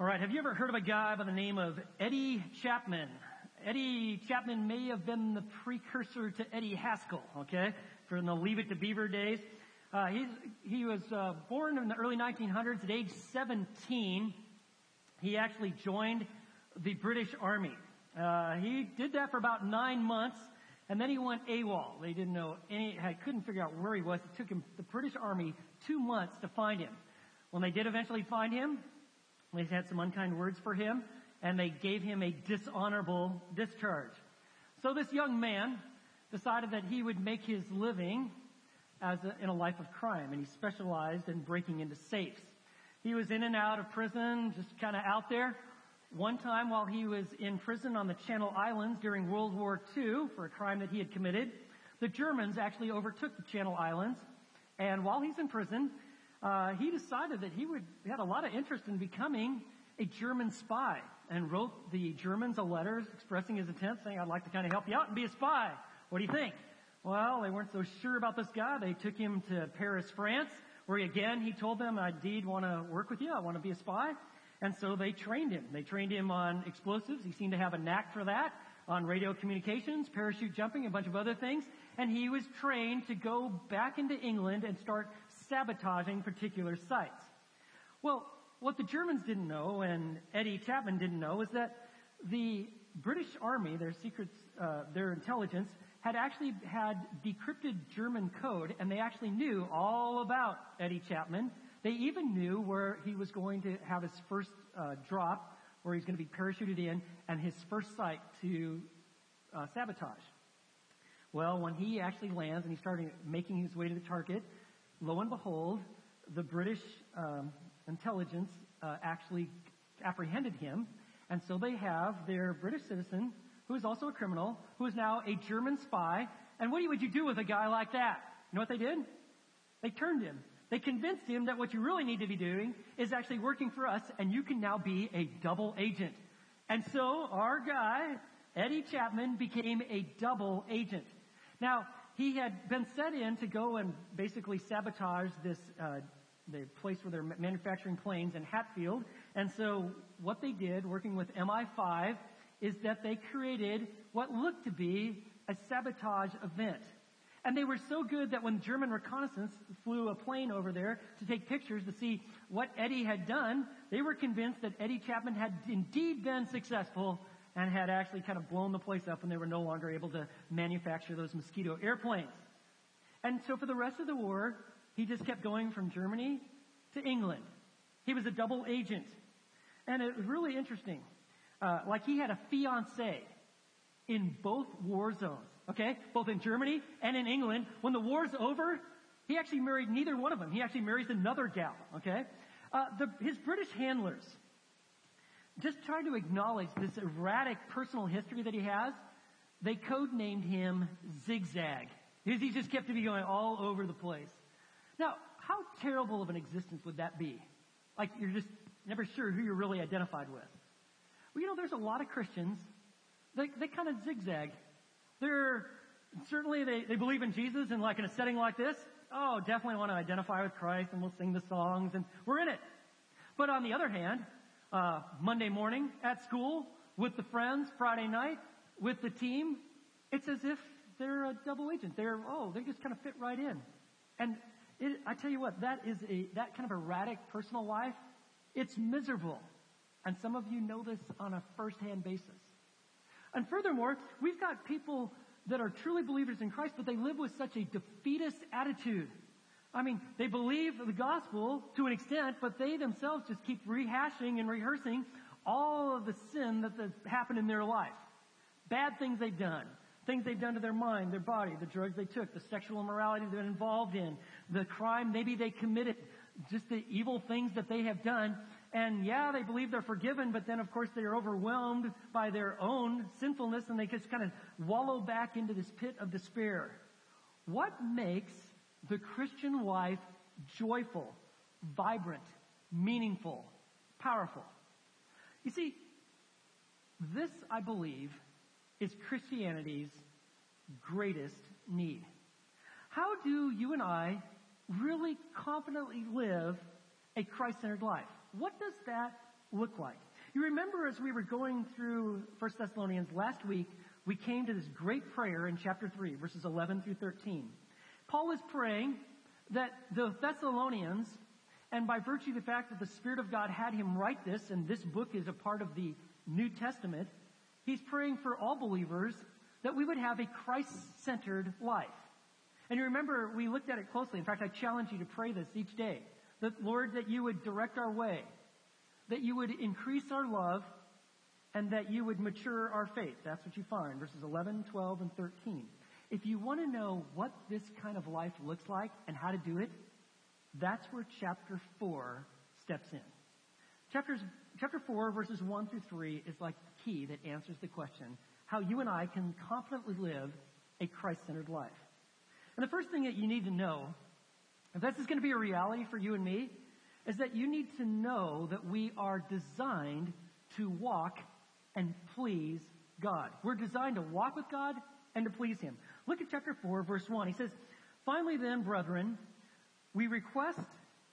All right, have you ever heard of a guy by the name of Eddie Chapman? Eddie Chapman may have been the precursor to Eddie Haskell, okay, from the Leave It to Beaver days. Uh, he's, he was uh, born in the early 1900s at age 17. He actually joined the British Army. Uh, he did that for about nine months, and then he went AWOL. They didn't know any, I couldn't figure out where he was. It took him, the British Army, two months to find him. When they did eventually find him, they had some unkind words for him, and they gave him a dishonorable discharge. So this young man decided that he would make his living as a, in a life of crime, and he specialized in breaking into safes. He was in and out of prison, just kind of out there. One time while he was in prison on the Channel Islands during World War II for a crime that he had committed, the Germans actually overtook the Channel Islands, and while he's in prison, uh, he decided that he would he had a lot of interest in becoming a German spy and wrote the Germans a letter expressing his intent, saying, "I'd like to kind of help you out and be a spy. What do you think?" Well, they weren't so sure about this guy. They took him to Paris, France, where he, again he told them, "I indeed want to work with you. I want to be a spy." And so they trained him. They trained him on explosives. He seemed to have a knack for that. On radio communications, parachute jumping, a bunch of other things. And he was trained to go back into England and start sabotaging particular sites. Well, what the Germans didn't know and Eddie Chapman didn't know is that the British Army, their secrets, uh, their intelligence, had actually had decrypted German code and they actually knew all about Eddie Chapman. They even knew where he was going to have his first uh, drop, where he's going to be parachuted in, and his first site to uh, sabotage. Well, when he actually lands and he started making his way to the target, lo and behold, the British um, intelligence uh, actually apprehended him, and so they have their British citizen, who is also a criminal, who is now a German spy. And what would you do with a guy like that? You know what they did? They turned him. They convinced him that what you really need to be doing is actually working for us, and you can now be a double agent. And so our guy, Eddie Chapman, became a double agent. Now, he had been set in to go and basically sabotage this uh, the place where they're manufacturing planes in Hatfield. And so what they did, working with MI5, is that they created what looked to be a sabotage event. And they were so good that when German reconnaissance flew a plane over there to take pictures to see what Eddie had done, they were convinced that Eddie Chapman had indeed been successful and had actually kind of blown the place up and they were no longer able to manufacture those mosquito airplanes. And so for the rest of the war, he just kept going from Germany to England. He was a double agent. And it was really interesting. Uh, like he had a fiance in both war zones. Okay? Both in Germany and in England. When the war's over, he actually married neither one of them. He actually marries another gal. Okay? Uh, the, his British handlers, just trying to acknowledge this erratic personal history that he has, they codenamed him Zigzag. Because he just kept to be going all over the place. Now, how terrible of an existence would that be? Like you're just never sure who you're really identified with. Well, you know, there's a lot of Christians, they, they kind of zigzag. They're, certainly they, they believe in Jesus and like in a setting like this, oh, definitely want to identify with Christ and we'll sing the songs and we're in it. But on the other hand, uh, Monday morning at school with the friends, Friday night with the team, it's as if they're a double agent. They're, oh, they just kind of fit right in. And it, I tell you what, that is a, that kind of erratic personal life, it's miserable. And some of you know this on a first-hand basis. And furthermore, we've got people that are truly believers in Christ, but they live with such a defeatist attitude. I mean, they believe the gospel to an extent, but they themselves just keep rehashing and rehearsing all of the sin that has happened in their life. Bad things they've done. Things they've done to their mind, their body, the drugs they took, the sexual immorality they've been involved in, the crime maybe they committed, just the evil things that they have done. And yeah, they believe they're forgiven, but then of course they're overwhelmed by their own sinfulness and they just kind of wallow back into this pit of despair. What makes the Christian life joyful, vibrant, meaningful, powerful? You see, this, I believe, is Christianity's greatest need. How do you and I really confidently live a Christ-centered life? What does that look like? You remember as we were going through 1 Thessalonians last week, we came to this great prayer in chapter 3, verses 11 through 13. Paul is praying that the Thessalonians, and by virtue of the fact that the Spirit of God had him write this, and this book is a part of the New Testament, he's praying for all believers that we would have a Christ-centered life. And you remember, we looked at it closely. In fact, I challenge you to pray this each day. That, Lord, that you would direct our way, that you would increase our love, and that you would mature our faith. That's what you find, verses 11, 12, and 13. If you want to know what this kind of life looks like and how to do it, that's where chapter 4 steps in. Chapters, chapter 4, verses 1 through 3 is like the key that answers the question how you and I can confidently live a Christ-centered life. And the first thing that you need to know, if this is going to be a reality for you and me, is that you need to know that we are designed to walk and please God. We're designed to walk with God and to please Him. Look at chapter 4, verse 1. He says, Finally then, brethren, we request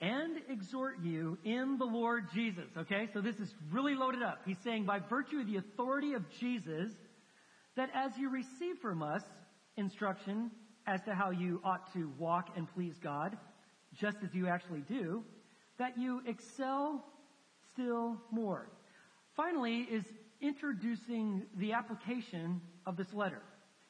and exhort you in the Lord Jesus. Okay, so this is really loaded up. He's saying, by virtue of the authority of Jesus, that as you receive from us instruction as to how you ought to walk and please God, just as you actually do, that you excel still more. Finally, is introducing the application of this letter.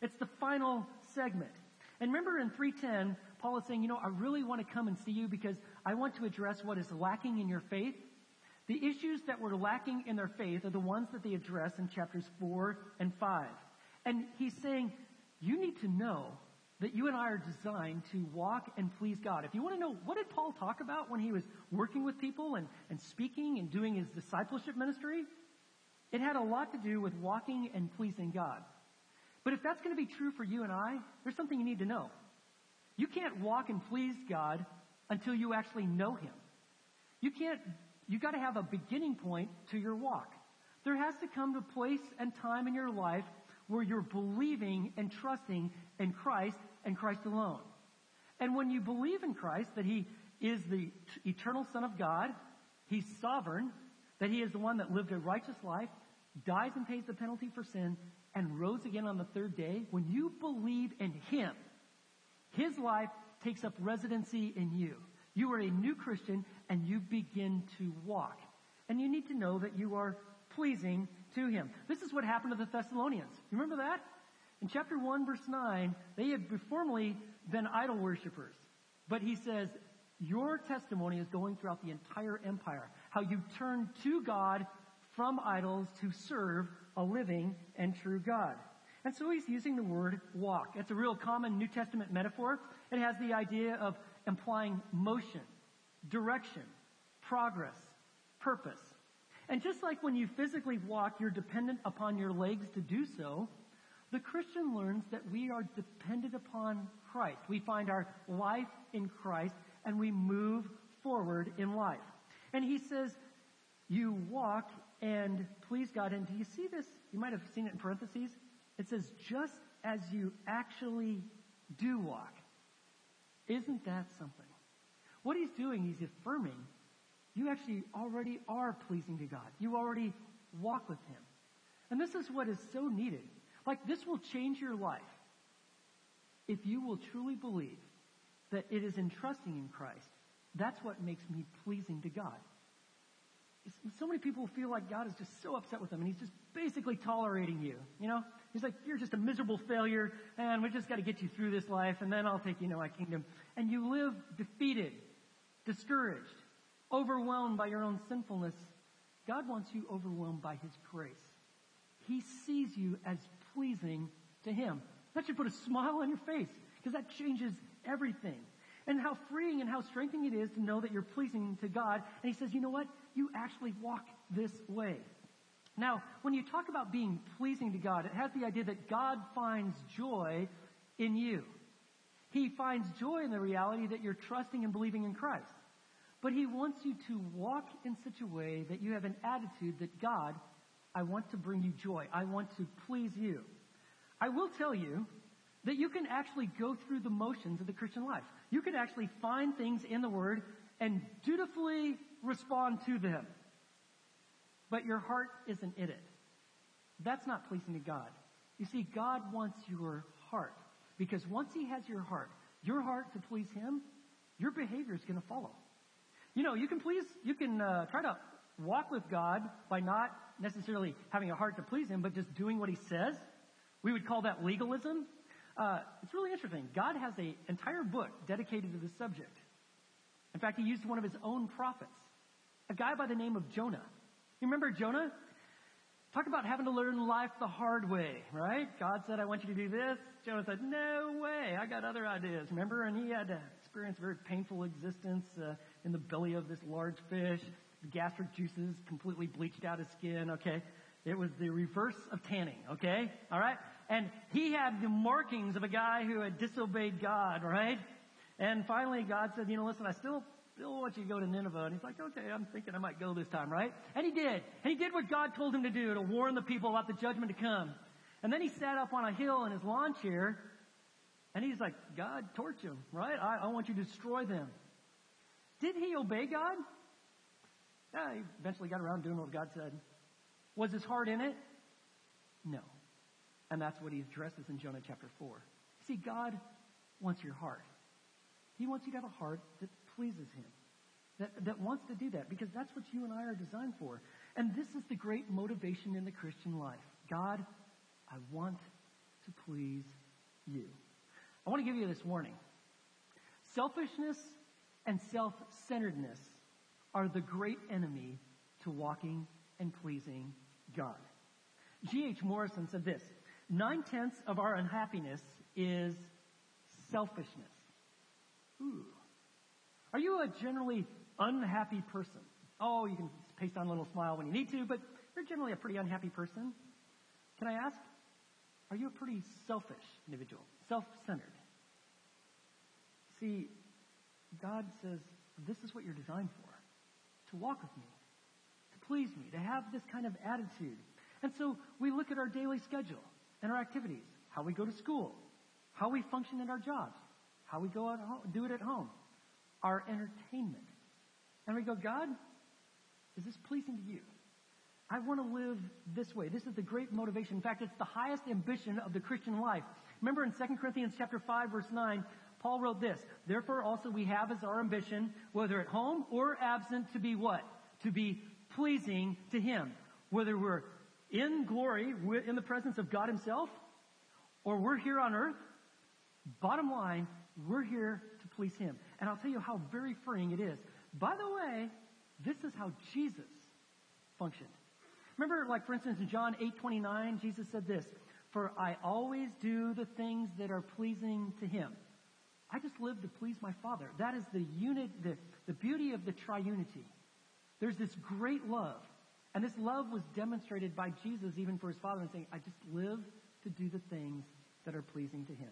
It's the final segment. And remember in 310, Paul is saying, you know, I really want to come and see you because I want to address what is lacking in your faith. The issues that were lacking in their faith are the ones that they address in chapters 4 and 5. And he's saying, you need to know that you and I are designed to walk and please God. If you want to know, what did Paul talk about when he was working with people and, and speaking and doing his discipleship ministry? It had a lot to do with walking and pleasing God. But if that's going to be true for you and I, there's something you need to know. You can't walk and please God until you actually know Him. You can't, you gotta have a beginning point to your walk. There has to come a place and time in your life where you're believing and trusting in Christ and Christ alone. And when you believe in Christ, that He is the eternal Son of God, He's sovereign, that He is the one that lived a righteous life, dies and pays the penalty for sin, and rose again on the third day, when you believe in Him, His life takes up residency in you. You are a new Christian and you begin to walk. And you need to know that you are pleasing to Him. This is what happened to the Thessalonians. You remember that? In chapter 1 verse 9, they had formerly been idol worshippers. But he says, your testimony is going throughout the entire empire. How you turn to God from idols to serve a living and true God. And so he's using the word walk. It's a real common New Testament metaphor. It has the idea of implying motion, direction, progress, purpose. And just like when you physically walk, you're dependent upon your legs to do so, the Christian learns that we are dependent upon Christ. We find our life in Christ and we move forward in life. And he says, you walk and please God. And do you see this? You might have seen it in parentheses. It says, just as you actually do walk. Isn't that something? What he's doing, he's affirming you actually already are pleasing to God. You already walk with him. And this is what is so needed. Like this will change your life if you will truly believe that it is in trusting in Christ. That's what makes me pleasing to God. So many people feel like God is just so upset with them and he's just basically tolerating you. You know? He's like, you're just a miserable failure and we just got to get you through this life and then I'll take you into my kingdom. And you live defeated, discouraged, overwhelmed by your own sinfulness. God wants you overwhelmed by his grace. He sees you as pleasing to him. That should put a smile on your face because that changes everything. And how freeing and how strengthening it is to know that you're pleasing to God. And he says, you know what? You actually walk this way. Now, when you talk about being pleasing to God, it has the idea that God finds joy in you. He finds joy in the reality that you're trusting and believing in Christ. But he wants you to walk in such a way that you have an attitude that God, I want to bring you joy. I want to please you. I will tell you that you can actually go through the motions of the Christian life. You can actually find things in the Word and dutifully respond to them. but your heart isn't in it. That's not pleasing to God. You see, God wants your heart. Because once He has your heart, your heart to please Him, your behavior is going to follow. You know, you can please, you can uh, try to walk with God by not necessarily having a heart to please Him, but just doing what He says. We would call that legalism. Uh, it's really interesting. God has an entire book dedicated to this subject. In fact, He used one of His own prophets, a guy by the name of Jonah. You remember Jonah? Talk about having to learn life the hard way, right? God said, I want you to do this. Jonah said, no way. I got other ideas. Remember? And he had to experience a very painful existence uh, in the belly of this large fish. The gastric juices completely bleached out his skin, okay? It was the reverse of tanning, okay? All right? And he had the markings of a guy who had disobeyed God, right? And finally God said, you know, listen, I still still want you to go to Nineveh. And he's like, okay, I'm thinking I might go this time, right? And he did. And he did what God told him to do, to warn the people about the judgment to come. And then he sat up on a hill in his lawn chair, and he's like, God, torch him, right? I, I want you to destroy them. Did he obey God? Yeah, he eventually got around doing what God said. Was his heart in it? No. And that's what he addresses in Jonah chapter 4. See, God wants your heart. He wants you to have a heart that pleases Him, that, that wants to do that, because that's what you and I are designed for. And this is the great motivation in the Christian life. God, I want to please you. I want to give you this warning. Selfishness and self-centeredness are the great enemy to walking and pleasing God. G.H. Morrison said this, nine tenths of our unhappiness is selfishness. Ooh. Are you a generally unhappy person? Oh, you can paste on a little smile when you need to, but you're generally a pretty unhappy person. Can I ask, are you a pretty selfish individual? Self-centered? See, God says, this is what you're designed for. To walk with me. To please me. To have this kind of attitude. And so we look at our daily schedule and our activities. How we go to school. How we function in our jobs. How we go out home, do it at home our entertainment. And we go, God, is this pleasing to you? I want to live this way. This is the great motivation. In fact, it's the highest ambition of the Christian life. Remember in 2 Corinthians chapter 5 verse 9, Paul wrote this, Therefore also we have as our ambition, whether at home or absent, to be what? To be pleasing to Him. Whether we're in glory, in the presence of God Himself, or we're here on earth, bottom line, we're here to please Him. And I'll tell you how very freeing it is. By the way, this is how Jesus functioned. Remember, like for instance, in John 8:29, Jesus said this, "For I always do the things that are pleasing to Him." I just live to please my Father. That is the unit, the, the beauty of the triunity. There's this great love. And this love was demonstrated by Jesus even for his Father and saying, I just live to do the things that are pleasing to Him.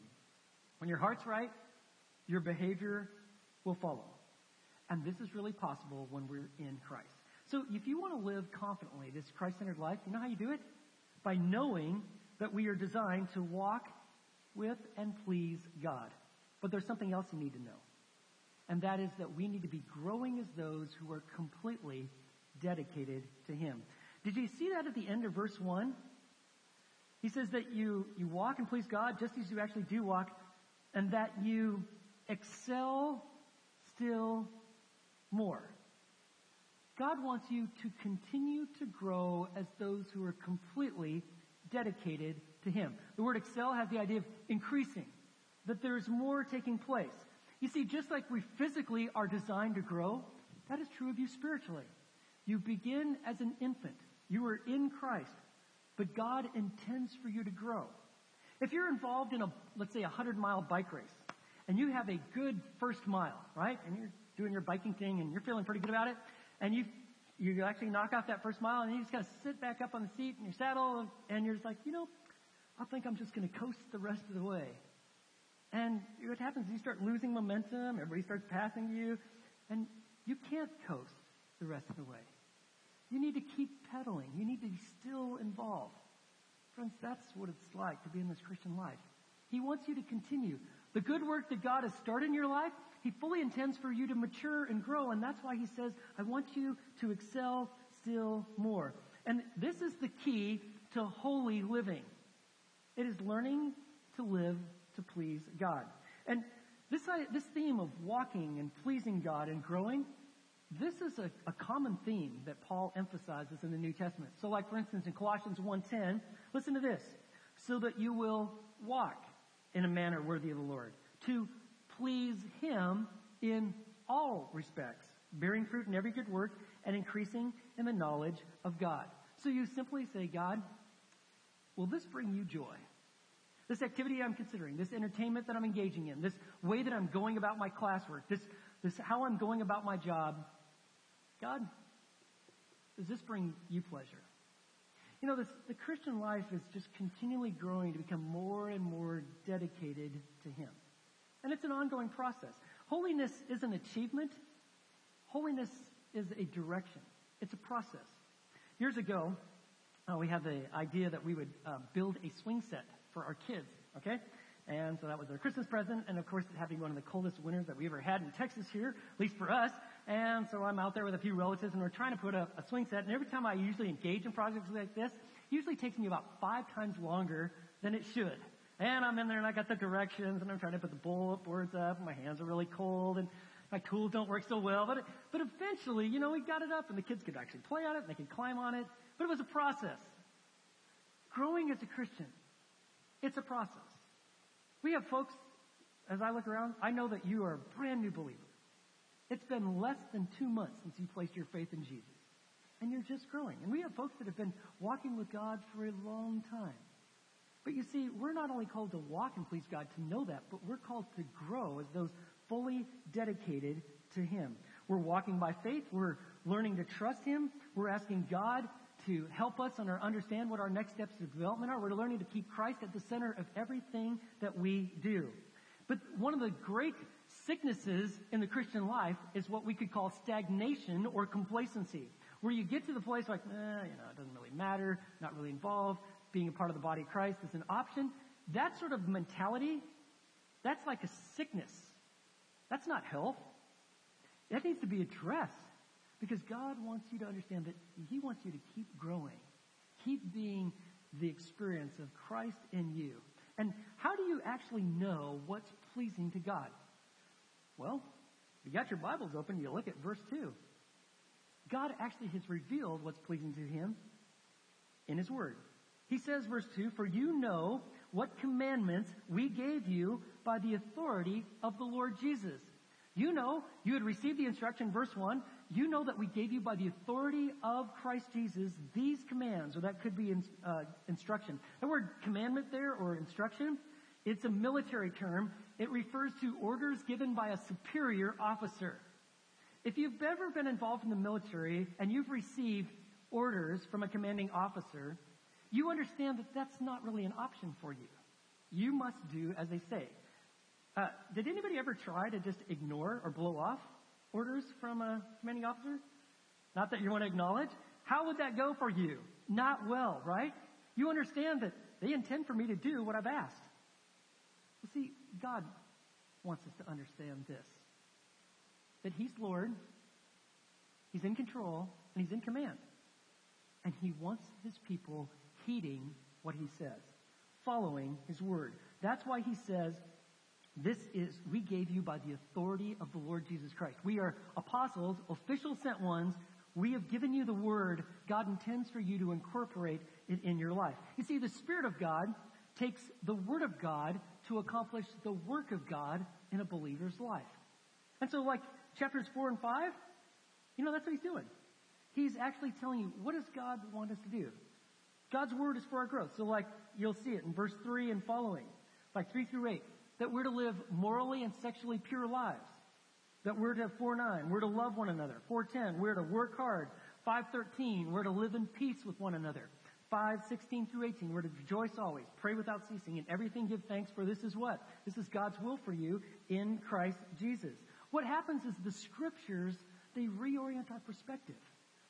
When your heart's right, your behavior will follow. And this is really possible when we're in Christ. So if you want to live confidently this Christ-centered life, you know how you do it? By knowing that we are designed to walk with and please God. But there's something else you need to know. And that is that we need to be growing as those who are completely dedicated to Him. Did you see that at the end of verse 1? He says that you, you walk and please God just as you actually do walk, and that you excel still more. God wants you to continue to grow as those who are completely dedicated to Him. The word excel has the idea of increasing, that there is more taking place. You see, just like we physically are designed to grow, that is true of you spiritually. You begin as an infant. You are in Christ, but God intends for you to grow. If you're involved in a, let's say, a hundred mile bike race, and you have a good first mile, right? And you're doing your biking thing and you're feeling pretty good about it. And you, you actually knock off that first mile and you just kind of sit back up on the seat in your saddle and you're just like, you know, I think I'm just going to coast the rest of the way. And what happens is you start losing momentum, everybody starts passing you, and you can't coast the rest of the way. You need to keep pedaling. You need to be still involved. Friends, that's what it's like to be in this Christian life. He wants you to continue. The good work that God has started in your life, He fully intends for you to mature and grow, and that's why He says, I want you to excel still more. And this is the key to holy living. It is learning to live to please God. And this, this theme of walking and pleasing God and growing, this is a, a common theme that Paul emphasizes in the New Testament. So like for instance in Colossians 1.10, listen to this. So that you will walk in a manner worthy of the Lord. To please Him in all respects, bearing fruit in every good work and increasing in the knowledge of God. So you simply say, God, will this bring you joy? This activity I'm considering, this entertainment that I'm engaging in, this way that I'm going about my classwork, this, this how I'm going about my job, God, does this bring you pleasure? You know, this, the Christian life is just continually growing to become more and more dedicated to Him. And it's an ongoing process. Holiness is an achievement. Holiness is a direction. It's a process. Years ago, uh, we had the idea that we would uh, build a swing set for our kids, okay? And so that was our Christmas present, and of course, it one of the coldest winters that we ever had in Texas here, at least for us. And so I'm out there with a few relatives, and we're trying to put a, a swing set. And every time I usually engage in projects like this, it usually takes me about five times longer than it should. And I'm in there, and I got the directions, and I'm trying to put the bullet boards up, and my hands are really cold, and my tools don't work so well. But but eventually, you know, we got it up, and the kids could actually play on it, and they could climb on it. But it was a process. Growing as a Christian it's a process. We have folks, as I look around, I know that you are a brand new believer. It's been less than two months since you placed your faith in Jesus. And you're just growing. And we have folks that have been walking with God for a long time. But you see, we're not only called to walk and please God to know that, but we're called to grow as those fully dedicated to Him. We're walking by faith. We're learning to trust Him. We're asking God to help us and understand what our next steps of development are. We're learning to keep Christ at the center of everything that we do. But one of the great sicknesses in the Christian life is what we could call stagnation or complacency, where you get to the place like, eh, you know, it doesn't really matter, not really involved, being a part of the body of Christ is an option. That sort of mentality, that's like a sickness. That's not health. That needs to be addressed. Because God wants you to understand that He wants you to keep growing, keep being the experience of Christ in you. And how do you actually know what's pleasing to God? Well, you got your Bibles open, you look at verse 2. God actually has revealed what's pleasing to Him in His Word. He says, verse 2, For you know what commandments we gave you by the authority of the Lord Jesus. You know, you had received the instruction, verse 1, you know that we gave you by the authority of Christ Jesus these commands, or that could be in, uh, instruction. The word commandment there, or instruction, it's a military term. It refers to orders given by a superior officer. If you've ever been involved in the military and you've received orders from a commanding officer, you understand that that's not really an option for you. You must do as they say. Uh, did anybody ever try to just ignore or blow off orders from a commanding officer? Not that you want to acknowledge. How would that go for you? Not well, right? You understand that they intend for me to do what I've asked. Well, see, God wants us to understand this. That He's Lord, He's in control, and He's in command. And He wants His people heeding what He says, following His word. That's why He says, this is, we gave you by the authority of the Lord Jesus Christ. We are apostles, official sent ones. We have given you the word. God intends for you to incorporate it in your life. You see, the Spirit of God takes the word of God to accomplish the work of God in a believer's life. And so like chapters four and five, you know, that's what he's doing. He's actually telling you, what does God want us to do? God's word is for our growth. So like, you'll see it in verse three and following, like three through eight that we're to live morally and sexually pure lives. That we're to 4-9, we're to love one another. 4-10, we're to work hard. 5-13, we're to live in peace with one another. 5-16 through 18, we're to rejoice always, pray without ceasing, and everything give thanks for this is what? This is God's will for you in Christ Jesus. What happens is the scriptures, they reorient our perspective.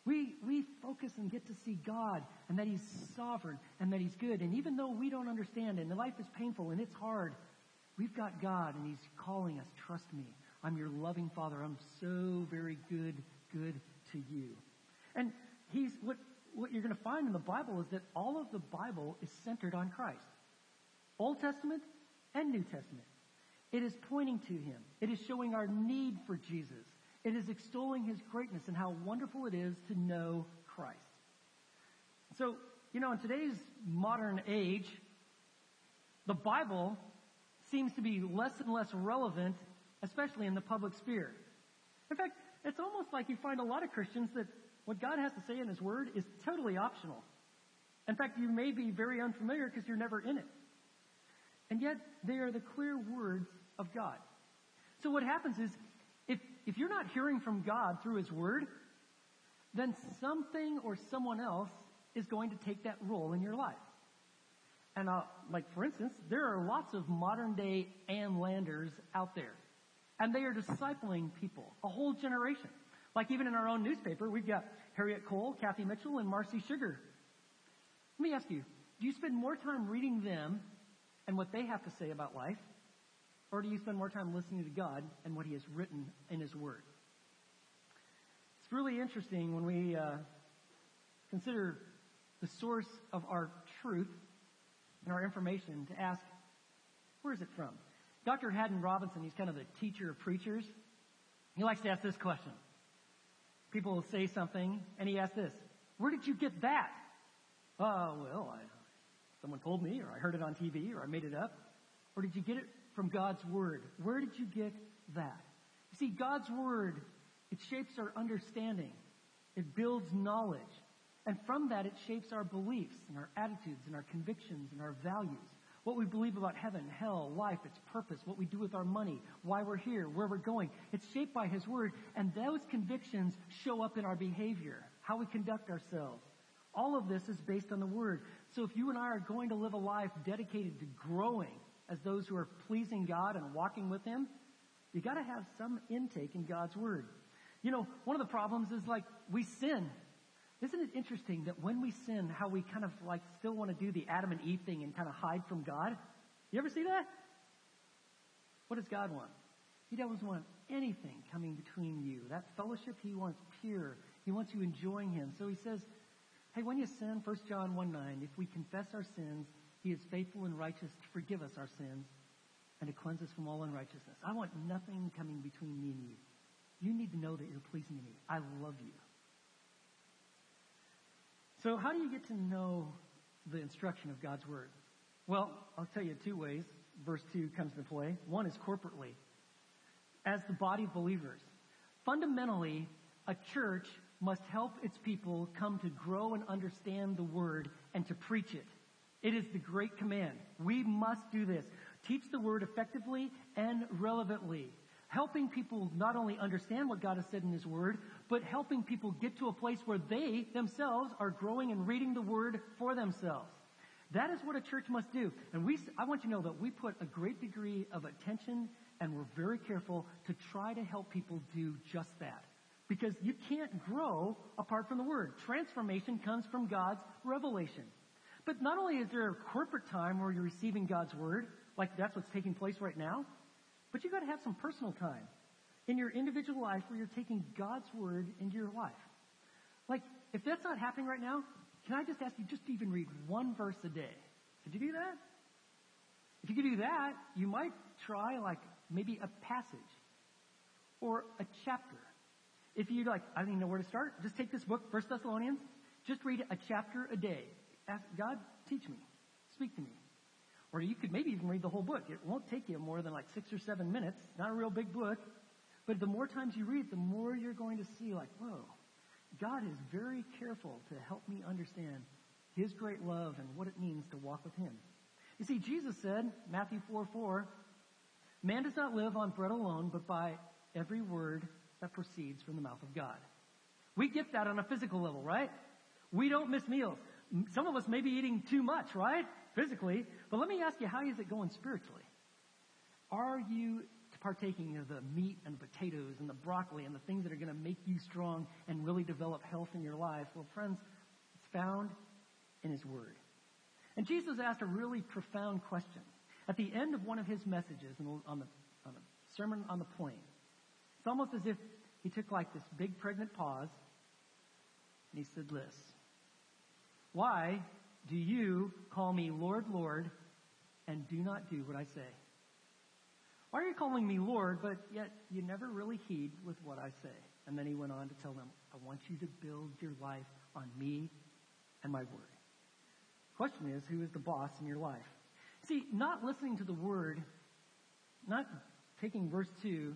We, we focus and get to see God and that He's sovereign and that He's good. And even though we don't understand and life is painful and it's hard, We've got God and He's calling us, trust me. I'm your loving Father. I'm so very good, good to you. And He's, what, what you're going to find in the Bible is that all of the Bible is centered on Christ. Old Testament and New Testament. It is pointing to Him. It is showing our need for Jesus. It is extolling His greatness and how wonderful it is to know Christ. So, you know, in today's modern age, the Bible seems to be less and less relevant, especially in the public sphere. In fact, it's almost like you find a lot of Christians that what God has to say in His Word is totally optional. In fact, you may be very unfamiliar because you're never in it. And yet, they are the clear words of God. So what happens is, if, if you're not hearing from God through His Word, then something or someone else is going to take that role in your life. And uh, like for instance, there are lots of modern day Ann Landers out there. And they are discipling people, a whole generation. Like even in our own newspaper, we've got Harriette Cole, Kathy Mitchell, and Marcy Sugar. Let me ask you, do you spend more time reading them and what they have to say about life? Or do you spend more time listening to God and what He has written in His Word? It's really interesting when we uh, consider the source of our truth and our information to ask, where is it from? Dr. Haddon Robinson, he's kind of the teacher of preachers. He likes to ask this question. People will say something, and he asks this, where did you get that? Oh, well, I, someone told me, or I heard it on TV, or I made it up. Or did you get it from God's Word? Where did you get that? You see, God's Word, it shapes our understanding. It builds knowledge. And from that, it shapes our beliefs and our attitudes and our convictions and our values. What we believe about heaven, hell, life, its purpose, what we do with our money, why we're here, where we're going. It's shaped by His Word, and those convictions show up in our behavior, how we conduct ourselves. All of this is based on the Word. So if you and I are going to live a life dedicated to growing as those who are pleasing God and walking with Him, you gotta have some intake in God's Word. You know, one of the problems is like we sin isn't it interesting that when we sin, how we kind of like still want to do the Adam and Eve thing and kind of hide from God? You ever see that? What does God want? He doesn't want anything coming between you. That fellowship he wants pure. He wants you enjoying him. So he says, hey, when you sin, 1 John 1 9, if we confess our sins, he is faithful and righteous to forgive us our sins and to cleanse us from all unrighteousness. I want nothing coming between me and you. You need to know that you're pleasing to me. I love you. So how do you get to know the instruction of God's Word? Well, I'll tell you two ways verse 2 comes into play. One is corporately. As the body of believers. Fundamentally, a church must help its people come to grow and understand the Word and to preach it. It is the great command. We must do this. Teach the Word effectively and relevantly. Helping people not only understand what God has said in His Word, but helping people get to a place where they themselves are growing and reading the Word for themselves. That is what a church must do. And we, I want you to know that we put a great degree of attention and we're very careful to try to help people do just that. Because you can't grow apart from the Word. Transformation comes from God's revelation. But not only is there a corporate time where you're receiving God's Word, like that's what's taking place right now, but you gotta have some personal time in your individual life where you're taking God's word into your life. Like, if that's not happening right now, can I just ask you just to even read one verse a day? Could you do that? If you could do that, you might try like maybe a passage or a chapter. If you like, I don't even know where to start, just take this book, First Thessalonians, just read a chapter a day. Ask God, teach me, speak to me. Or you could maybe even read the whole book. It won't take you more than like six or seven minutes. Not a real big book. But the more times you read, the more you're going to see like, whoa, God is very careful to help me understand His great love and what it means to walk with Him. You see, Jesus said, Matthew 4, 4, man does not live on bread alone, but by every word that proceeds from the mouth of God. We get that on a physical level, right? We don't miss meals. Some of us may be eating too much, right? Physically. But let me ask you, how is it going spiritually? Are you partaking of the meat and potatoes and the broccoli and the things that are going to make you strong and really develop health in your life? Well, friends, it's found in His Word. And Jesus asked a really profound question at the end of one of his messages on the, on the Sermon on the Plain. It's almost as if he took like this big pregnant pause and he said this. Why do you call me Lord, Lord, and do not do what I say? Why are you calling me Lord, but yet you never really heed with what I say? And then he went on to tell them, I want you to build your life on me and my word. Question is, who is the boss in your life? See, not listening to the word, not taking verse 2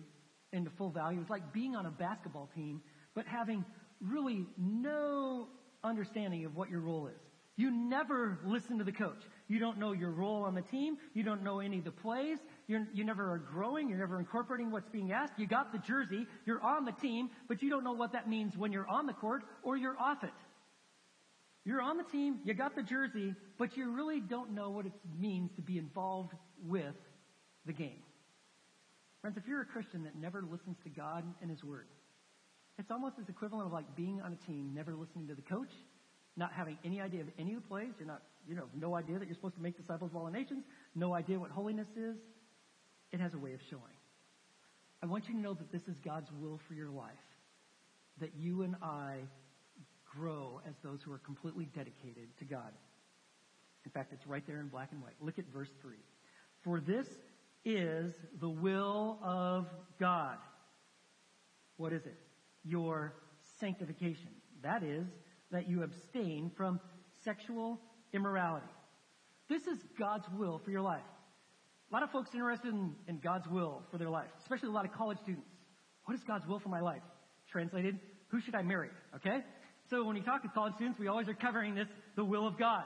into full value is like being on a basketball team, but having really no understanding of what your role is. You never listen to the coach. You don't know your role on the team. You don't know any of the plays. You're, you never are growing. You're never incorporating what's being asked. You got the jersey. You're on the team, but you don't know what that means when you're on the court or you're off it. You're on the team. You got the jersey, but you really don't know what it means to be involved with the game. Friends, if you're a Christian that never listens to God and His Word, it's almost as equivalent of like being on a team, never listening to the coach, not having any idea of any of the plays. You're not, you know, no idea that you're supposed to make disciples of all the nations, no idea what holiness is. It has a way of showing. I want you to know that this is God's will for your life. That you and I grow as those who are completely dedicated to God. In fact, it's right there in black and white. Look at verse 3. For this is the will of God. What is it? Your sanctification. That is, that you abstain from sexual immorality. This is God's will for your life. A lot of folks interested in, in God's will for their life, especially a lot of college students. What is God's will for my life? Translated, who should I marry? Okay? So when you talk to college students, we always are covering this, the will of God.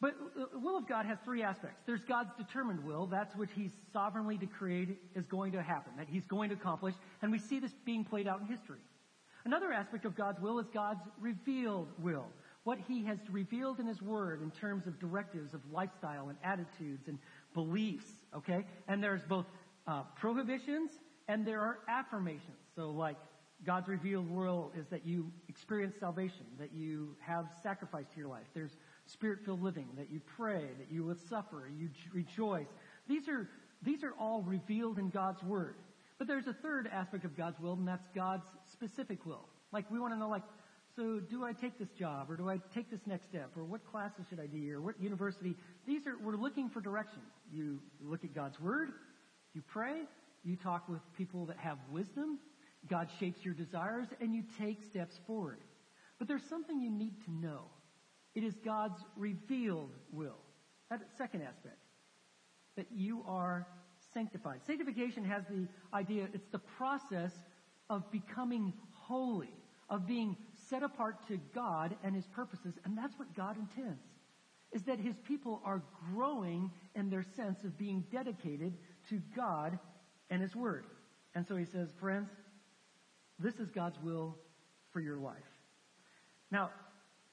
But the will of God has three aspects. There's God's determined will. That's which He's sovereignly decreed is going to happen, that He's going to accomplish. And we see this being played out in history. Another aspect of God's will is God's revealed will. What He has revealed in His Word in terms of directives of lifestyle and attitudes and beliefs, okay? And there's both uh, prohibitions and there are affirmations. So like God's revealed will is that you experience salvation, that you have sacrifice to your life. There's spirit-filled living, that you pray, that you will suffer, you rejoice. These are, these are all revealed in God's Word. But there's a third aspect of God's will, and that's God's specific will. Like, we want to know, like, so do I take this job, or do I take this next step, or what classes should I do, or what university? These are, we're looking for direction. You look at God's Word, you pray, you talk with people that have wisdom, God shapes your desires, and you take steps forward. But there's something you need to know. It is God's revealed will. That second aspect. That you are sanctified. Sanctification has the idea, it's the process of becoming holy, of being set apart to God and His purposes, and that's what God intends. Is that His people are growing in their sense of being dedicated to God and His Word. And so He says, friends, this is God's will for your life. Now,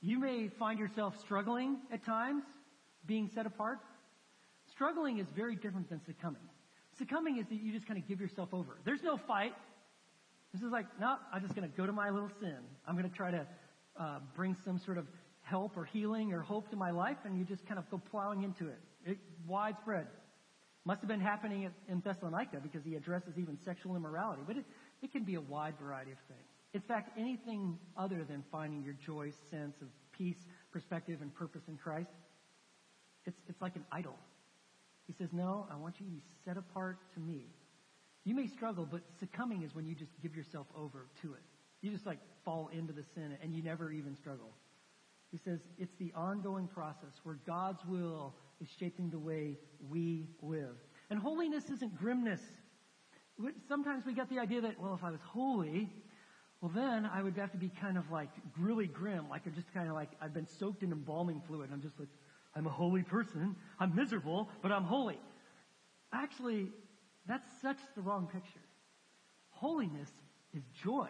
you may find yourself struggling at times, being set apart. Struggling is very different than succumbing. Succumbing is that you just kind of give yourself over. There's no fight. This is like, no, I'm just going to go to my little sin. I'm going to try to uh, bring some sort of help or healing or hope to my life, and you just kind of go plowing into it. it widespread. Must have been happening in Thessalonica because he addresses even sexual immorality. But it, it can be a wide variety of things. In fact, anything other than finding your joy, sense of peace, perspective, and purpose in Christ, it's, it's like an idol. He says, No, I want you to be set apart to me. You may struggle, but succumbing is when you just give yourself over to it. You just like fall into the sin and you never even struggle. He says it's the ongoing process where God's will is shaping the way we live. And holiness isn't grimness sometimes we get the idea that, well, if I was holy, well, then I would have to be kind of like really grim, like I'm just kind of like I've been soaked in embalming fluid. I'm just like, I'm a holy person. I'm miserable, but I'm holy. Actually, that's such the wrong picture. Holiness is joy.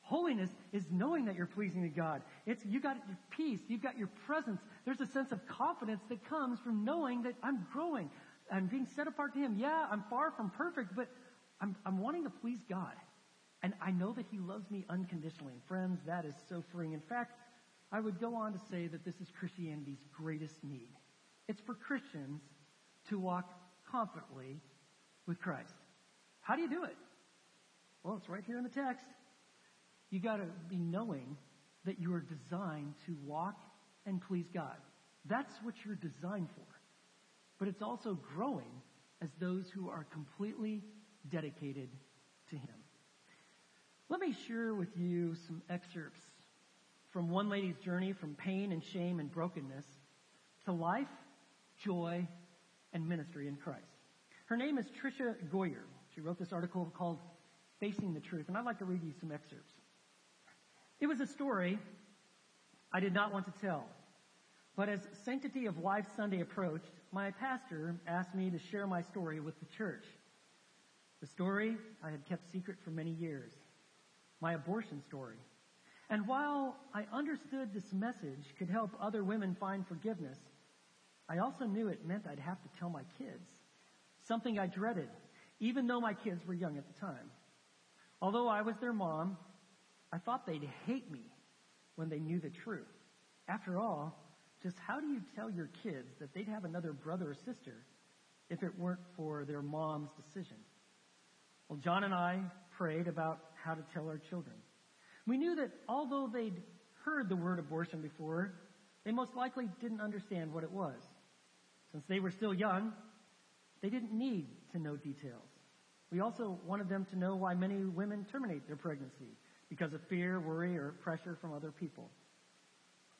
Holiness is knowing that you're pleasing to God. It's you got your peace, you've got your presence. There's a sense of confidence that comes from knowing that I'm growing. I'm being set apart to Him. Yeah, I'm far from perfect, but I'm, I'm wanting to please God. And I know that He loves me unconditionally. And friends, that is so freeing. In fact, I would go on to say that this is Christianity's greatest need. It's for Christians to walk confidently with Christ. How do you do it? Well, it's right here in the text. You got to be knowing that you are designed to walk and please God. That's what you're designed for. But it's also growing as those who are completely dedicated to Him. Let me share with you some excerpts from one lady's journey from pain and shame and brokenness to life, joy, and ministry in Christ. Her name is Tricia Goyer. She wrote this article called Facing the Truth, and I'd like to read you some excerpts. It was a story I did not want to tell. But as Sanctity of Life Sunday approached, my pastor asked me to share my story with the church. The story I had kept secret for many years. My abortion story. And while I understood this message could help other women find forgiveness, I also knew it meant I'd have to tell my kids. Something I dreaded, even though my kids were young at the time. Although I was their mom, I thought they'd hate me when they knew the truth. After all, just how do you tell your kids that they'd have another brother or sister if it weren't for their mom's decision? Well, John and I prayed about how to tell our children. We knew that although they'd heard the word abortion before, they most likely didn't understand what it was. Since they were still young, they didn't need to know details. We also wanted them to know why many women terminate their pregnancy because of fear, worry, or pressure from other people.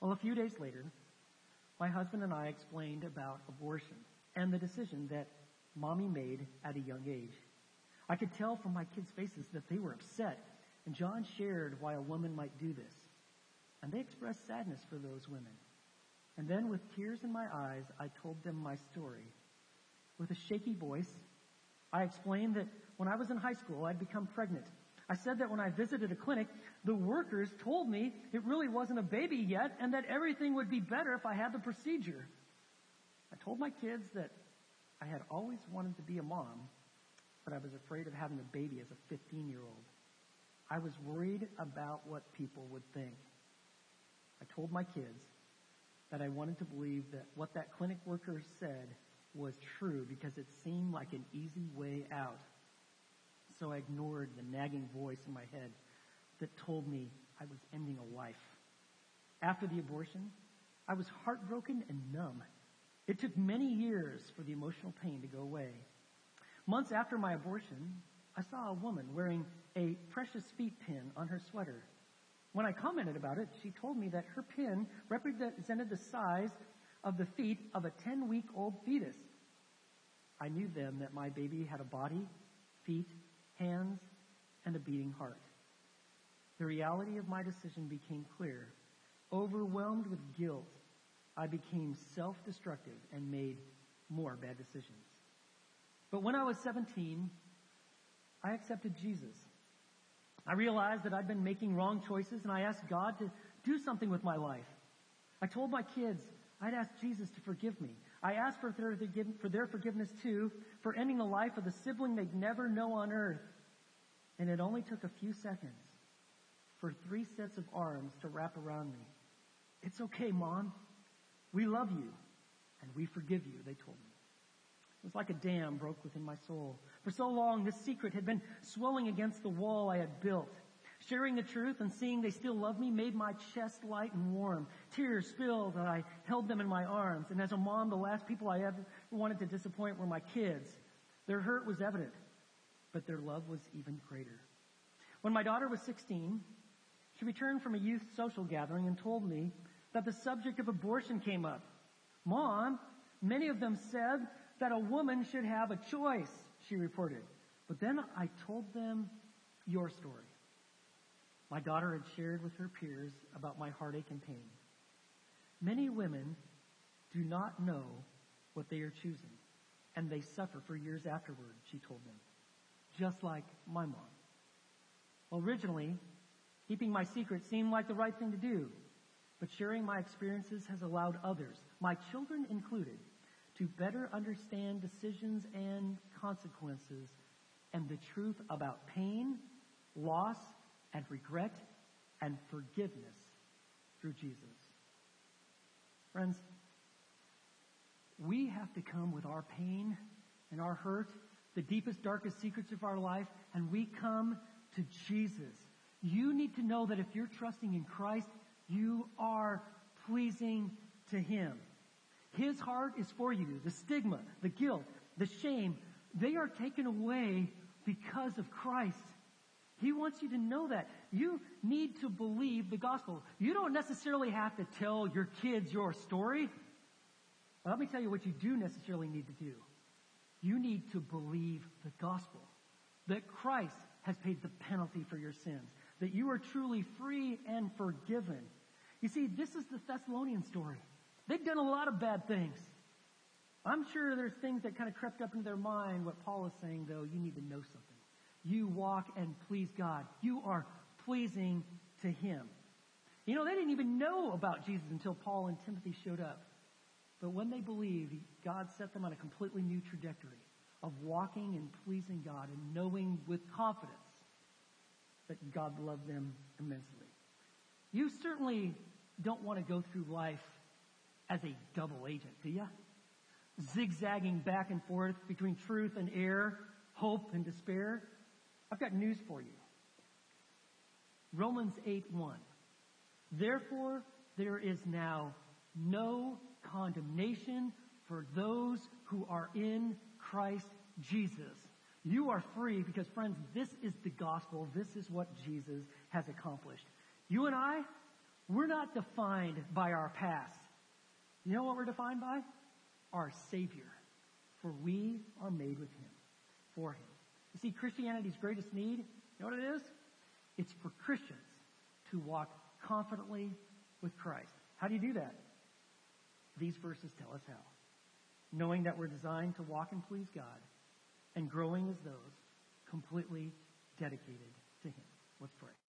Well, a few days later, my husband and I explained about abortion and the decision that mommy made at a young age. I could tell from my kids' faces that they were upset, and John shared why a woman might do this. And they expressed sadness for those women. And then, with tears in my eyes, I told them my story. With a shaky voice, I explained that when I was in high school, I'd become pregnant I said that when I visited a clinic, the workers told me it really wasn't a baby yet and that everything would be better if I had the procedure. I told my kids that I had always wanted to be a mom, but I was afraid of having a baby as a 15 year old. I was worried about what people would think. I told my kids that I wanted to believe that what that clinic worker said was true because it seemed like an easy way out so I ignored the nagging voice in my head that told me I was ending a life. After the abortion, I was heartbroken and numb. It took many years for the emotional pain to go away. Months after my abortion, I saw a woman wearing a precious feet pin on her sweater. When I commented about it, she told me that her pin represented the size of the feet of a 10 week old fetus. I knew then that my baby had a body, feet, hands, and a beating heart. The reality of my decision became clear. Overwhelmed with guilt, I became self-destructive and made more bad decisions. But when I was 17, I accepted Jesus. I realized that I'd been making wrong choices and I asked God to do something with my life. I told my kids I'd ask Jesus to forgive me. I asked for their, for their forgiveness too, for ending the life of the sibling they'd never know on earth. And it only took a few seconds for three sets of arms to wrap around me. It's okay, Mom. We love you and we forgive you, they told me. It was like a dam broke within my soul. For so long, this secret had been swelling against the wall I had built. Sharing the truth and seeing they still love me made my chest light and warm. Tears spilled and I held them in my arms. And as a mom, the last people I ever wanted to disappoint were my kids. Their hurt was evident but their love was even greater. When my daughter was 16, she returned from a youth social gathering and told me that the subject of abortion came up. Mom, many of them said that a woman should have a choice, she reported. But then I told them your story. My daughter had shared with her peers about my heartache and pain. Many women do not know what they are choosing, and they suffer for years afterward, she told them just like my mom. Originally, keeping my secret seemed like the right thing to do, but sharing my experiences has allowed others, my children included, to better understand decisions and consequences and the truth about pain, loss, and regret and forgiveness through Jesus. Friends, we have to come with our pain and our hurt the deepest, darkest secrets of our life, and we come to Jesus. You need to know that if you're trusting in Christ, you are pleasing to Him. His heart is for you. The stigma, the guilt, the shame, they are taken away because of Christ. He wants you to know that. You need to believe the gospel. You don't necessarily have to tell your kids your story. Let me tell you what you do necessarily need to do. You need to believe the gospel. That Christ has paid the penalty for your sins. That you are truly free and forgiven. You see, this is the Thessalonian story. They've done a lot of bad things. I'm sure there's things that kind of crept up into their mind. What Paul is saying, though, you need to know something. You walk and please God. You are pleasing to Him. You know, they didn't even know about Jesus until Paul and Timothy showed up. But when they believed, God set them on a completely new trajectory of walking and pleasing God and knowing with confidence that God loved them immensely. You certainly don't want to go through life as a double agent, do you? Zigzagging back and forth between truth and error, hope and despair. I've got news for you. Romans 8 1. Therefore, there is now no condemnation for those who are in Christ Jesus. You are free because, friends, this is the gospel. This is what Jesus has accomplished. You and I, we're not defined by our past. You know what we're defined by? Our Savior. For we are made with Him, for Him. You see, Christianity's greatest need, you know what it is? It's for Christians to walk confidently with Christ. How do you do that? These verses tell us how. Knowing that we're designed to walk and please God and growing as those completely dedicated to Him. Let's pray.